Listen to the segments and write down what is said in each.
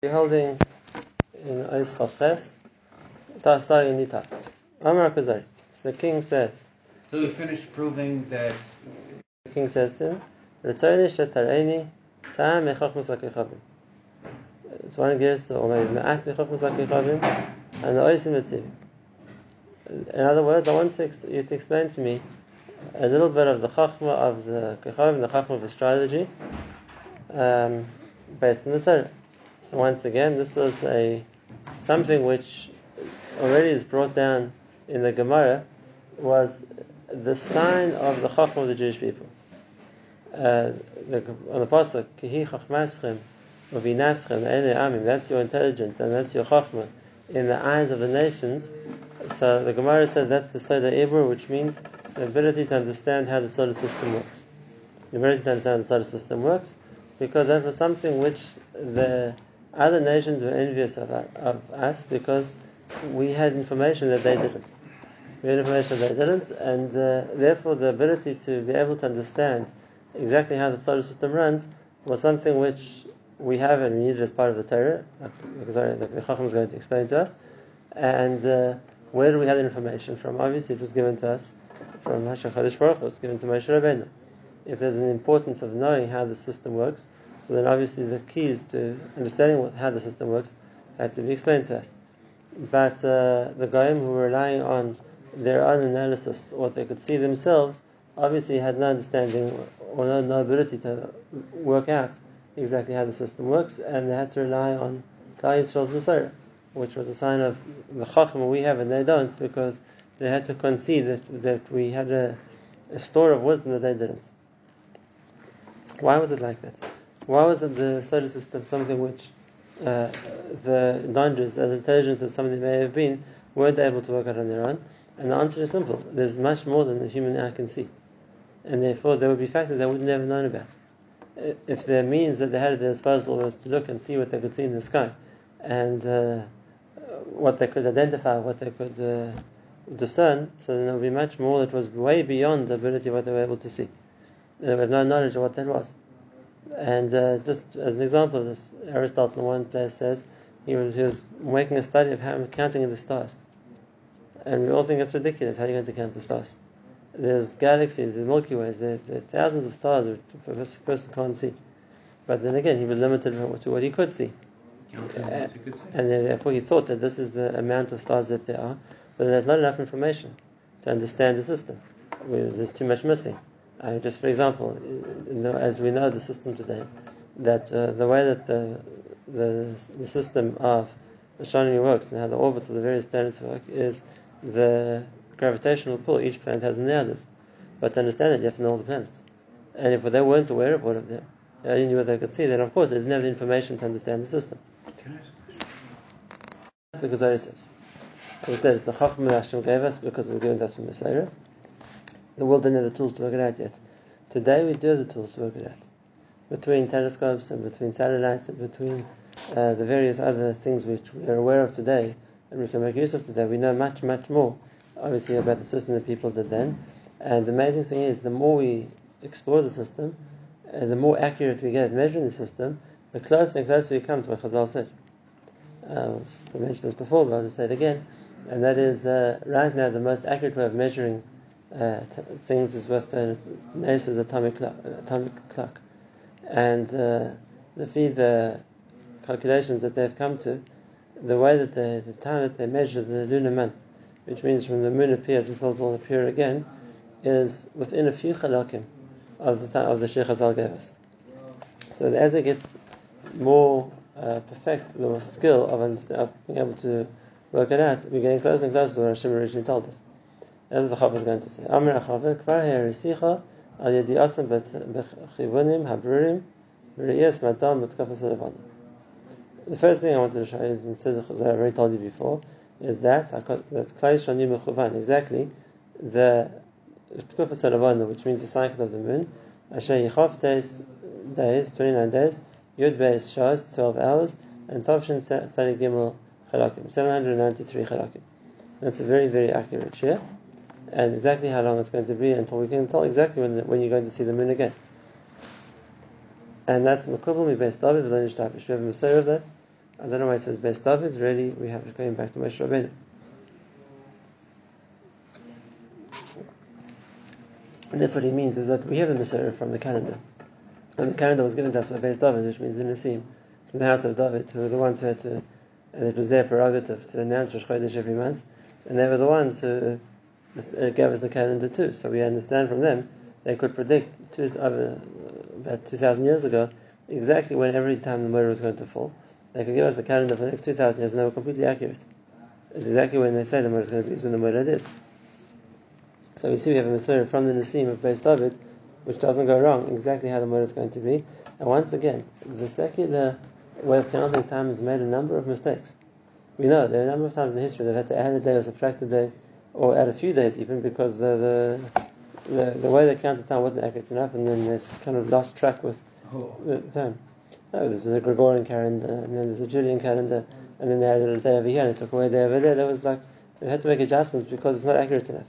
We're holding in Eis Chafres, starting a new topic. Amar Kuzari. So the king says. So we finished proving that. The king says to him, "Ritzayni shetareni tzam mechachmas hakechavim." It's one gears, or maybe ma'at mechachmas hakechavim, and the oisim etzivim. In other words, I want to ex- you to explain to me a little bit of the chachma of the kechavim, the chachma of astrology, um, based on the Torah. Once again, this was a something which already is brought down in the Gemara was the sign of the chachma of the Jewish people. Uh, the, on the pasuk, "Kihi chachmaschem uvinaschem amim." That's your intelligence and that's your chachma in the eyes of the nations. So the Gemara says that's the Sod Ha'ibbur, which means the ability to understand how the solar system works. The ability to understand how the solar system works, because that was something which the other nations were envious of, of us because we had information that they didn't. We had information that they didn't, and uh, therefore the ability to be able to understand exactly how the solar system runs was something which we have and we needed as part of the Torah, because the Chacham is going to explain to us. And uh, where do we have the information from? Obviously, it was given to us from Hashem Chodesh Baruch it was given to Moshe Rabbeinu. If there's an importance of knowing how the system works, so then obviously the keys to understanding what, how the system works had to be explained to us. But uh, the Goyim who were relying on their own analysis, what they could see themselves, obviously had no understanding or no, no ability to work out exactly how the system works, and they had to rely on Klal Yisrael's Masora, which was a sign of the chachma we have and they don't, because they had to concede that, that we had a, a store of wisdom that they didn't. Why was it like that? Why was it the solar system something which uh, the non-Jews, as intelligent as some of them may have been, weren't able to work out on their own? And the answer is simple. There's much more than the human eye can see. And therefore there would be factors they wouldn't never known about. If the means that they had at their disposal was to look and see what they could see in the sky, and uh, what they could identify, what they could uh, discern, so then there would be much more that was way beyond the ability of what they were able to see. They have no knowledge of what that was. And uh, just as an example this, Aristotle in one place says he was, he was making a study of how counting the stars. And we all think it's ridiculous. How are you going to count the stars? There's galaxies, there's Milky Ways, there, there are thousands of stars that a person can't see. But then again, he was limited to what he could see. Uh, and therefore he thought that this is the amount of stars that there are, but there's not enough information to understand the system. There's too much missing. Uh, just for example, you know, as we know the system today, that uh, the way that the, the, the system of astronomy works and how the orbits of the various planets work is the gravitational pull each planet has on the others. But to understand it, you have to know all the planets. And if they weren't aware of all of them, they only knew what they could see, then of course they didn't have the information to understand the system. The Gezorah says. I said, it's the chachma that Hashem gave us because it was given to us from Masora. The world didn't have the tools to work it out yet. Today we do have the tools to work it out. Between telescopes and between satellites and between uh, the various other things which we are aware of today and we can make use of today, we know much, much more, obviously, about the system that people did then. And the amazing thing is, the more we explore the system, uh, the more accurate we get at measuring the system, the closer and closer we come to what Chazal said. Uh, I mentioned this before, but I'll just say it again. And that is, uh, right now, the most accurate way of measuring uh, t- things is with the NASA's atomic clock, atomic clock. And uh, the the calculations that they've come to, the way that they, the time that they measure the lunar month, which means from the moon appears until it will appear again, is within a few halakim of the time of the Sheikh Hazal gave us. So as they get more uh, perfect, the skill of, of being able to work it out, we're getting closer and closer to what Hashem originally told us. What the Chaver is going to say. Amr Achaver Kvar Herisicha Al Yadi Asam Bechivunim Habrurim Re'iyas Madam Betkafas Levana. The first thing I wanted to show you, and says as I already told you before, is that that Klai Shani Mechuvan, exactly the Tkufas Levana, which means the cycle of the moon, Asher Yichov days, days, 29 days, Yud Beis Shas, 12 hours, and Tovshin Tzadi Gimel Chalakim, 793 Chalakim. That's a very, very accurate share and exactly how long it's going to be until we can tell exactly when, the, when you're going to see the moon again. And that's Mekubal Mi Beis David V'Lenish Tapish. We have a of that I don't know why it says Beis David. Really, we have to going back to Moshe Rabbeinu. And that's what he means is that we have the Masora from the calendar. And the calendar was given to us by Beis David, which means the Nassim, from the house of David, who were the ones who had to, and it was their prerogative to announce Rosh Chodesh every month, and they were the ones who gave us the calendar too. So we understand from them they could predict two, uh, about 2,000 years ago exactly when every time the molad was going to fall. They could give us the calendar for the next 2,000 years and they were completely accurate. It's exactly when they say the molad is going to be, is when the molad is. So we see we have a Masora from the Nassim of Beis David, which doesn't go wrong, exactly how the molad is going to be. And once again, the secular way of counting time has made a number of mistakes. We know there are a number of times in history they've had to add a day or subtract a day, or add a few days even, because the, the, the, the way they counted time wasn't accurate enough, and then there's kind of lost track with the time. No, this is a Gregorian calendar, and then there's a Julian calendar, and then they added a day over here, and they took away a day over there. That was like, they had to make adjustments because it's not accurate enough.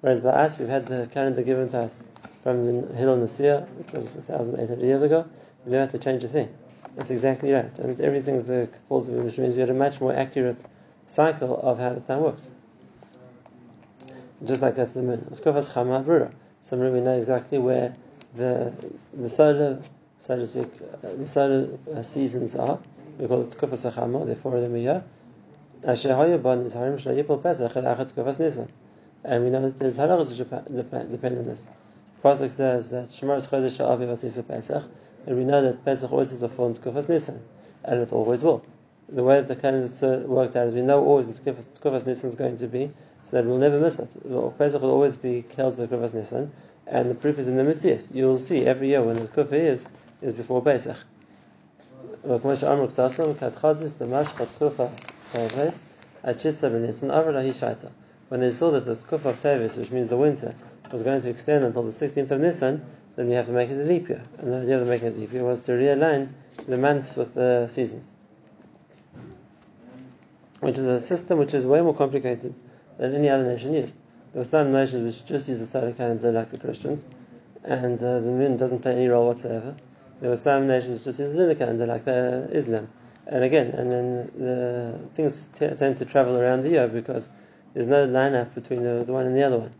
Whereas by us, we've had the calendar given to us from the Hillel Nasir, which was 1,800 years ago. We don't have to change a thing. That's exactly right. And everything's uh, falls which means we had a much more accurate cycle of how the time works. Just like that's the moon. Somewhere we know exactly where the the solar, so to speak, uh, the solar uh, seasons are. We call it Tkufas Chama, there are four of them a year. And we know that there's halachas which depend on this. Pasuk says that Shemaris Chodesh Aviv Asisa Pesach, and we know that Pesach always is the full Tkufas Nisan, and it always will the way that the calendar uh, worked out is we know always when Tkufas Nissan is going to be, so that we'll never miss it. The Pesach will always be held to Tkufas Nissan, and the proof is in the Matthias. You'll see every year when the Tkufa is, is before Pesach. When they saw that the Tkufa of Tevis, which means the winter, was going to extend until the 16th of Nisan, then we have to make it a leap year. And the idea of making it a leap year was to realign the months with the seasons. Which is a system which is way more complicated than any other nation used. There were some nations which just use the solar calendar like the Christians, and uh, the moon doesn't play any role whatsoever. There were some nations which just use the lunar calendar like the Islam. And again, and then the things t- tend to travel around the year because there's no lineup between the, the one and the other one.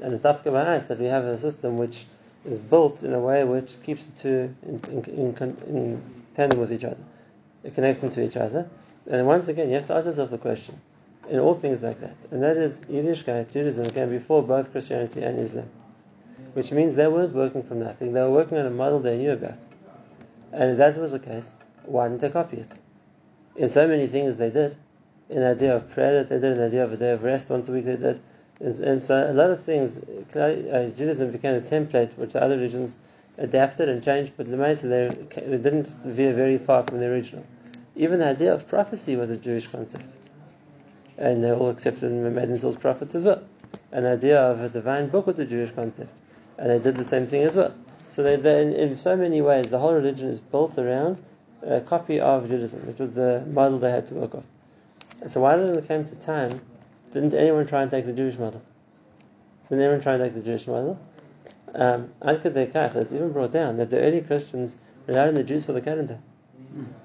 And it's dafka us that we have a system which is built in a way which keeps the two in, in, in, in tandem with each other. It connects them to each other. And once again, you have to ask yourself the question in all things like that. And that is Yiddishkeit, Judaism came before both Christianity and Islam. Which means they weren't working from nothing. They were working on a model they knew about. And if that was the case, why didn't they copy it? In so many things they did, an idea of prayer that they did, an idea of a day of rest once a week they did. And, so a lot of things, uh, Judaism became a template which the other religions adapted and changed, but the they, they didn't veer very far from the original. Even the idea of prophecy was a Jewish concept. And they all accepted and made themselves prophets as well. And the idea of a divine book was a Jewish concept. And they did the same thing as well. So they, they in, in so many ways, the whole religion is built around a copy of Judaism, which was the model they had to work off. So why when it came to time, didn't anyone try and take the Jewish model? Didn't anyone try and take the Jewish model? Um, it's even brought down that the early Christians relied on the Jews for the calendar.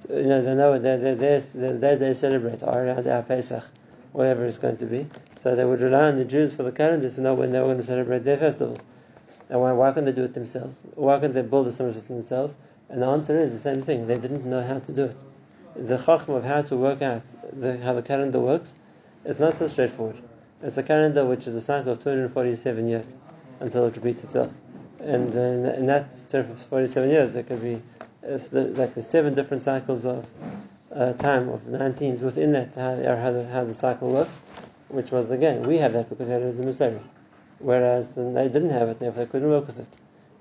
You know, they know the days they celebrate are around our Pesach, whatever it's going to be. So they would rely on the Jews for the calendar to know when they were going to celebrate their festivals. And why, why couldn't they do it themselves? Why can't they build a similar system themselves? And the answer is the same thing. They didn't know how to do it the chachma of how to work out the, how the calendar works, it's not so straightforward. It's a calendar which is a cycle of 247 years until it repeats itself. And uh, in that 247 years, there could be the, like the seven different cycles of uh, time of 19s within that, how, how, the, how the cycle works, which was, again, we have that because we had it as a mystery. Whereas they didn't have it, therefore they couldn't work with it.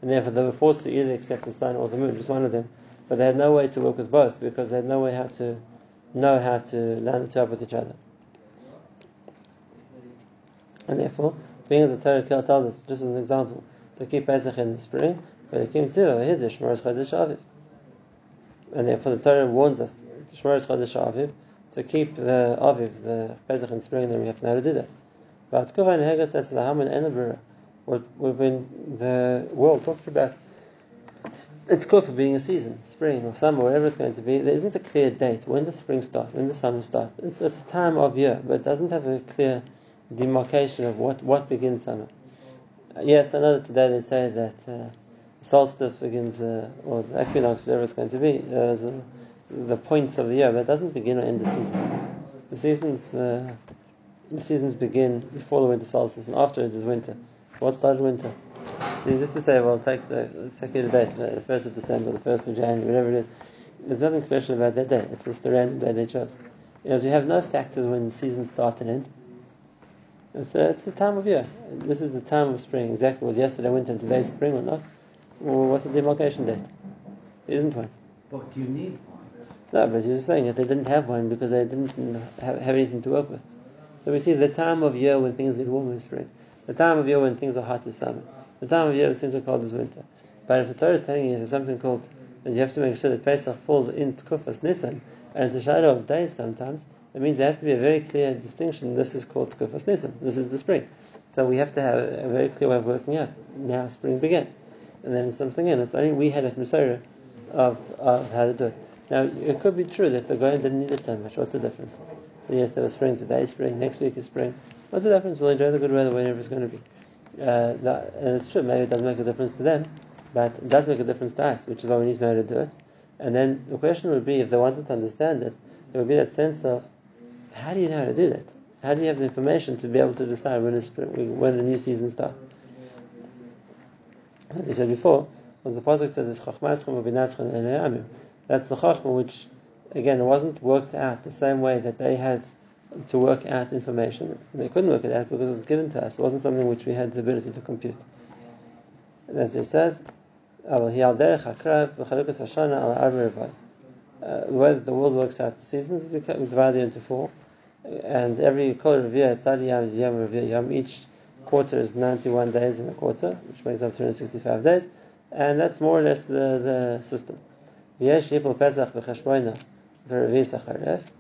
And therefore they were forced to either accept the sun or the moon, just one of them, but they had no way to work with both because they had no way how to know how to line the two up with each other. And therefore, being as the Torah tells us, just as an example, to keep Pesach in the spring, but it came to the Shemaris Chodesh Aviv. And therefore the Torah warns us, to keep the Aviv, the Pesach in spring, then we have to to do that. But Kuva and Hegas, that's the Haman and the What when the world talks about it's called for being a season, spring or summer, whatever it's going to be. There isn't a clear date. When does spring start? When does summer start? It's, it's a time of year, but it doesn't have a clear demarcation of what, what begins summer. Yes, I know that today they say that uh, solstice begins, uh, or the equinox, whatever it's going to be, uh, the, the points of the year, but it doesn't begin or end the season. The seasons, uh, the seasons begin before the winter solstice, and afterwards is winter. So what started winter? So just to say, well, take the the date, the first of December, the first of January, whatever it is. There's nothing special about that day. It's just a random day they chose. You know, so you have no factors when seasons start and end. It's a, it's a time of year. This is the time of spring. Exactly was yesterday winter and today spring or not? Well, what's the demarcation date? There isn't one. But you need one. No, but he's just saying that they didn't have one because they didn't have, have anything to work with. So we see the time of year when things get warm is spring. The time of year when things are hot is summer. The time of year when things are cold is winter. But if the Torah is telling you there's something called that you have to make sure that Pesach falls in Tkufas Nisan, and it's a shadow of days sometimes, it means there has to be a very clear distinction. This is called Tkufas Nisan. This is the spring. So we have to have a very clear way of working out. Now spring began. And then something in. It's only we had a Masora of, of how to do it. Now, it could be true that the Goyim didn't need it so much. What's the difference? So, yes, there was spring today, spring, next week is spring. What's the difference? We'll enjoy the good weather whenever it's going to be. Uh, that, and it's true, maybe it doesn't make a difference to them, but it does make a difference to us, which is why we need to know how to do it. And then the question would be, if they wanted to understand it, there would be that sense of, how do you know how to do that? How do you have the information to be able to decide when spring, when a new season starts? We said before, what the Pasuk says is, that's the chachma which, again, wasn't worked out the same way that they had to work out information. They couldn't work it out because it was given to us. It wasn't something which we had the ability to compute. And as it says, uh, the way that the world works out the seasons we divide it into four. And every colour tariff each quarter is 91 days in a quarter, which makes up 365 days. And that's more or less the, the system. ויש יפול פסח בחשבונו ורביעי סחרף,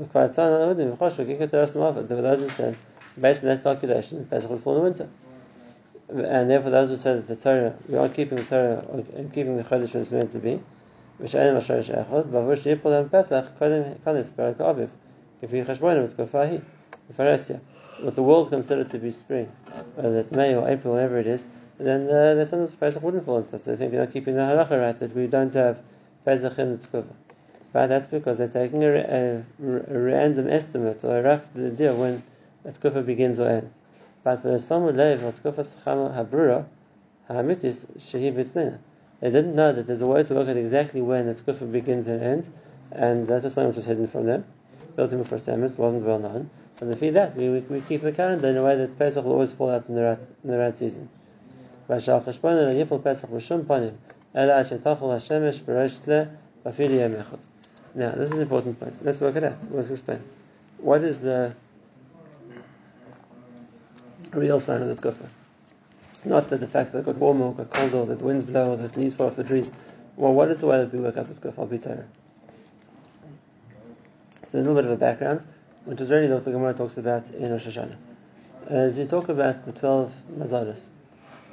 וכבר יצאנו ליהודים וחושבו כי כתר smafet. There were those who said, based on that calculation, Pesach would fall in winter. And therefore those who said that the Torah, we are keeping the Torah and keeping the Chodesh when it's meant to be, which אין משורש אחד, בעבור שיפול להם פסח קודם כנס פרק האביב, כפי חשבונו בתקופה ההיא, בפרסיה. What the world considered to be spring, whether it's May or April, whatever it is, then uh, the sons Pesach wouldn't fall into. They think you're not keeping the halacha right, that we don't have Pesach in the Tkufah. But that's because they're taking a, a, a, random estimate or a rough idea when a Tkufah begins or ends. But for some lev, Tkufah habrura, ha'amitis, shehi bitznina. They didn't know that there's a way to work out exactly when the Tkufah begins and ends, and that was something which was hidden from them. Built in for Samus, wasn't well known. And feed that, we, we, we, keep the calendar in a way that Pesach will always fall out in the right, in the right season. Now, this is an important point. Let's work it out. Let's explain. What is the real sign of the tkufa? Not that the fact that it got warmer or got colder, or that the winds blow, or that leaves fall off the trees. Well, what is the way that we work out the tkufa? I'll be tired. So a little bit of a background, which is really what the Gemara talks about in Rosh Hashanah. As we talk about the 12 mazalas,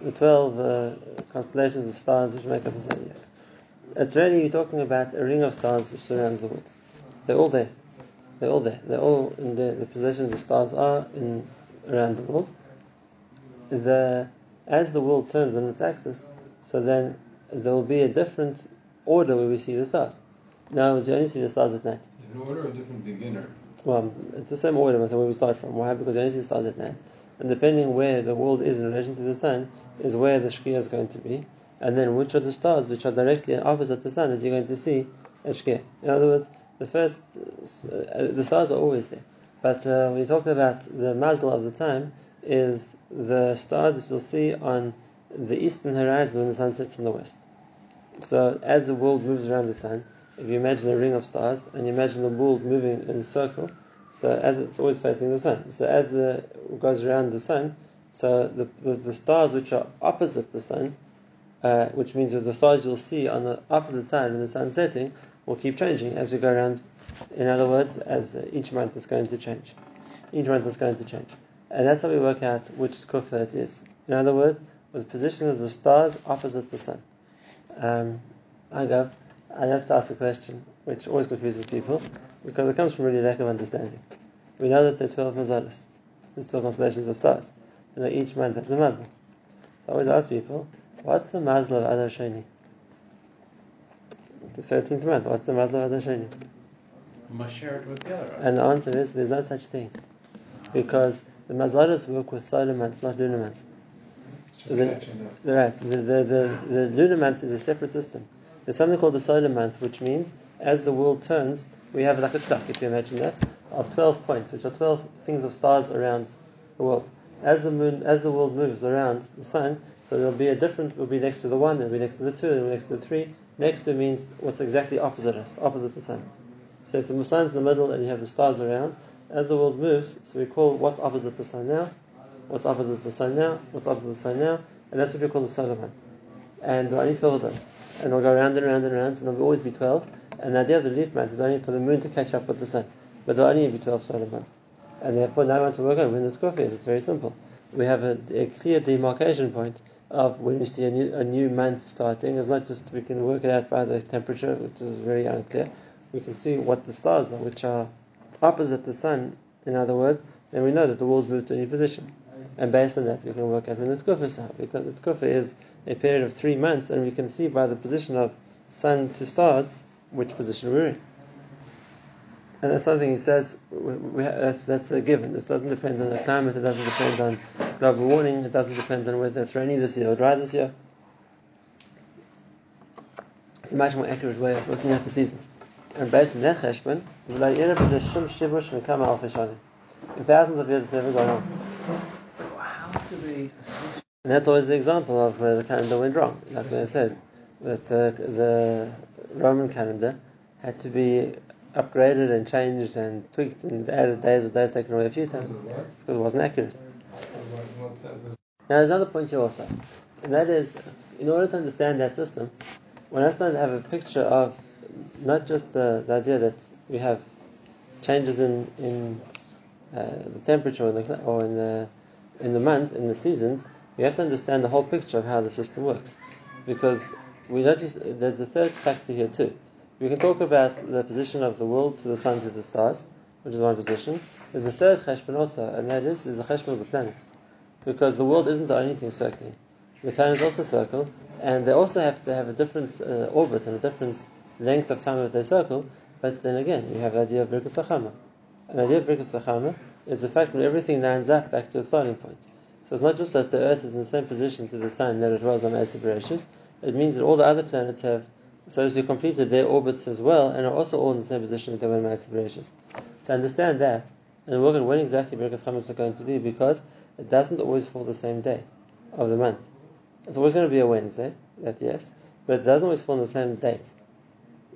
the 12 uh, constellations of stars which make up the zodiac. It's really you're talking about a ring of stars which surrounds the world. They're all there. They're all there. They're all in the, the positions the stars are in around the world. The as the world turns on its axis, so then there will be a different order where we see the stars. Now, you only see the stars at night. Different order or different beginner? Well, it's the same order, so where we start from. Why? Because the stars at night and depending where the world is in relation to the sun, is where the Shkia is going to be, and then which are the stars which are directly opposite the sun that you're going to see at Shkia. In other words, the first, uh, the stars are always there, but uh, when you talk about the mazel of the time, is the stars that you'll see on the eastern horizon when the sun sets in the west. So as the world moves around the sun, if you imagine a ring of stars and you imagine the world moving in a circle, so as it's always facing the sun. So as the goes around the sun, so the, the, the stars which are opposite the sun, uh, which means that the stars you'll see on the opposite side when the sun setting, will keep changing as we go around. In other words, as each month is going to change. Each month is going to change. And that's how we work out which kufa it is. In other words, with the position of the stars opposite the sun. Um, Agav, I have to ask a question which always confuses people because it comes from really lack of understanding. We know that there are 12 mazalas, there's 12 constellations of stars. You know, each month has a mazal. So I always ask people, what's the mazal of Adar Sheni? The 13th month, what's the mazal of Adar Sheni? Must share it with the other. And the answer is there's no such thing. Because the mazalas work with solar months, not lunar months. Just The- catching up. Right. The, the, the, the lunar month is a separate system. There's something called the solar month, which means as the world turns, we have like a clock, if you imagine that, of 12 points, which are 12 things of stars around the world. As the moon, as the world moves around the sun, so there'll be a different, will be next to the one, there'll be next to the two, there'll be next to the three. Next to means what's exactly opposite us, opposite the sun. So if the sun's in the middle and you have the stars around, as the world moves, so we call what's opposite the sun now, what's opposite the sun now, what's opposite the sun now, and that's what we call the solar month. And are only 12 of those. And they'll go round and round and round, and there'll always be 12. And the idea of the leaf month is only for the moon to catch up with the sun. But there'll only be 12 solar months. And therefore, now want to work out when the tkufa is. It's very simple. We have a, a clear demarcation point of when we see a new, a new month starting. It's not just we can work it out by the temperature, which is very unclear. We can see what the stars are, which are opposite the sun, in other words, then we know that the world's moved to a new position. And based on that, we can work out when the tkufa is, because the is a period of three months, and we can see by the position of sun to stars which position we're in. And that's something he says, we, we, that's, that's a given. This doesn't depend on the climate, it doesn't depend on global warming, it doesn't depend on whether it's rainy this year or dry this year. It's a much more accurate way of looking at the seasons. And based on that cheshbon, in thousands of years it's never gone on. How do they associate? And that's always the example of where the calendar went wrong. Like I said, that uh, the Roman calendar had to be upgraded and changed and tweaked and added days or days taken away a few times because it wasn't accurate. Now there's another point here also, and that is, in order to understand that system, one has to have a picture of not just the, the idea that we have changes in in uh, the temperature or in the, or in the in the month in the seasons. We have to understand the whole picture of how the system works, because we not just there's a third factor here too. We can talk about the position of the world to the sun to the stars, which is one position. There's a third cheshbon also, and that is there's a cheshbon of the planets because the world isn't the only thing circling. The planets also circle, and they also have to have a different uh, orbit and a different length of time that they circle. But then again, you have the idea of Birkus Hachama. And the idea of Birkus Hachama is the fact that everything lines up back to a starting point. So it's not just that the Earth is in the same position to the Sun that it was on Asa Bereshis. It means that all the other planets have, so to speak, completed their orbits as well, and are also all in the same position that they were on Asa Bereshis. To understand that, and work on when exactly Birkus Chamas are going to be, because it doesn't always fall the same day of the month. It's always going to be a Wednesday, that yes, but it doesn't always fall on the same date.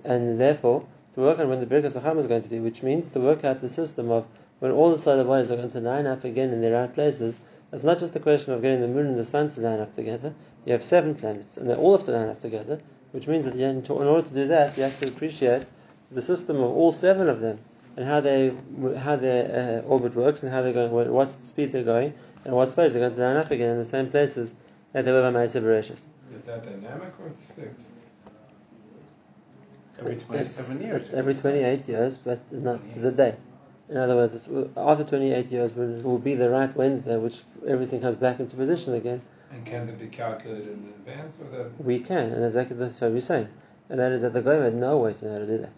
And therefore, to work on when the Birkas Hacham is going to be, which means to work out the system of when all the solar bodies are going to line up again in their right places, it's not just a question of getting the moon and the sun to line up together. You have seven planets, and they all have to line up together, which means that you, in order to do that, you have to appreciate the system of all seven of them and how they how their uh, orbit works and how they're going, what, what speed they're going, and what space they're going to line up again in the same places that they were by Ma'aseh Bereshis. Is that dynamic or it's fixed? Every 27 years. It's every 28 years, but not to the day. In other words, it's, after 28 years, it will be the right Wednesday, which everything comes back into position again, And can that be calculated in advance or that? we can, and exactly that's what we're saying. And that is that the Goyim had no way to know how to do that.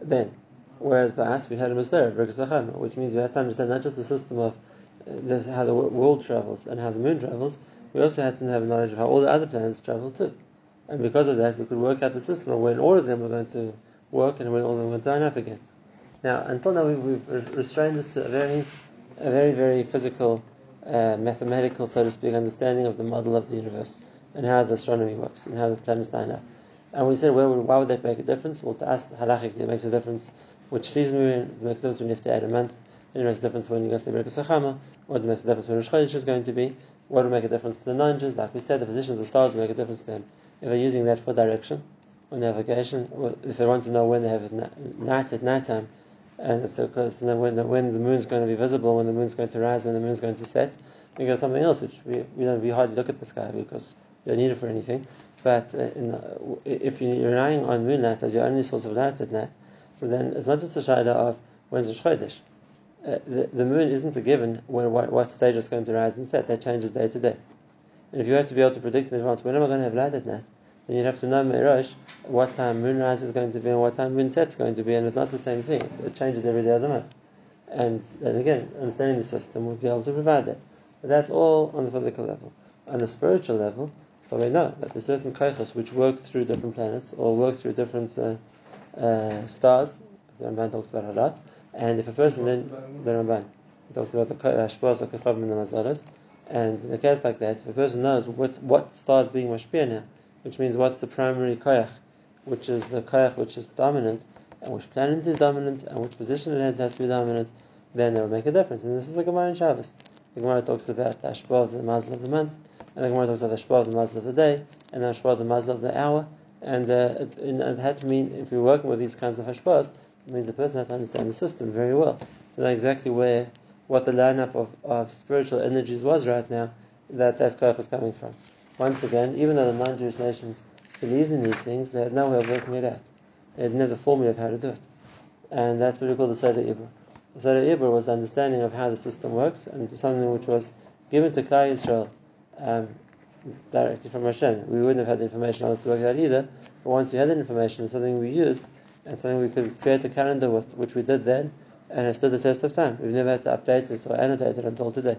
Then, whereas by us, we had a Hachama, which means we had to understand not just the system of uh, the, how the world travels and how the moon travels, we also had to have knowledge of how all the other planets travel too. And because of that, we could work out the system of when all of them were going to work and when all of them were going to line up again. Now, until now, we've, we've restrained this to a very, a very, very physical, uh, mathematical, so to speak, understanding of the model of the universe and how the astronomy works and how the planets line up. And we said, well, why would that make a difference? Well, to us, halachically, it makes a difference which season we're in. It makes a difference when you have to add a month. It makes a difference when you go to Birkas Hachama. What makes a difference when Rosh Chodesh is going to be. What will make a difference to the non-Jews? Like we said, the position of the stars will make a difference to them. If they're using that for direction or navigation, or if they want to know when they have it night at night time, and it's because when the, when the moon's going to be visible, when the moon's going to rise, when the moon's going to set, we got something else which we, we hardly look at the sky because we don't need it for anything. But uh, if you're relying on moonlight as your only source of light at night, so then it's not just a shayla of when's the Chodesh. Uh, the, the moon isn't a given when what, what stage it's going to rise and set. That changes day to day. And if you have to be able to predict in advance when am I going to have light at night, then you'd have to know Merosh what time moonrise is going to be and what time moon set is going to be, and it's not the same thing. It changes every day of the month. And then again, understanding the system will be able to provide that. But that's all on the physical level. On a spiritual level, so we know that there's certain kaichas which work through different planets or work through different uh, uh, stars. The Ramban talks about a lot. And if a person then the Ramban talks about the hashpos of kechavim and the mazalos, and in a case like that, if a person knows what what star is being mashpia now, which means what's the primary koyach, which is the koyach which is dominant, and which planet is dominant, and which position it has, has to be dominant, then it will make a difference. And this is the Gemara in Shabbos. The Gemara talks about the hashpah of the mazel of the month, and the Gemara talks about the hashpah of the mazel of the day, and the hashpah of the mazel of the hour. And uh, it, it had to mean, if you're working with these kinds of hashpahs, it means the person has to understand the system very well. To know exactly where, what the lineup of, of spiritual energies was right now, that that koyach was coming from. Once again, even though the non-Jewish nations believed in these things, they had no way of working it out. They had never formula of how to do it. And that's what we call the Sod Ha'ibbur. The Sod Ha'ibbur was the understanding of how the system works, and something which was given to Klal Yisrael um, directly from Hashem. We wouldn't have had the information on how to work it out either, but once we had the information, it's something we used, and something we could create a calendar with, which we did then, and it stood the test of time. We've never had to update it or annotate it until today.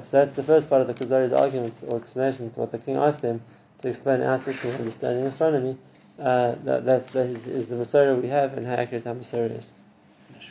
So that's the first part of the Kuzari's argument or explanation to what the king asked him to explain our system of understanding astronomy. Uh, that, that, is, is the Masora we have and how accurate our Masora is.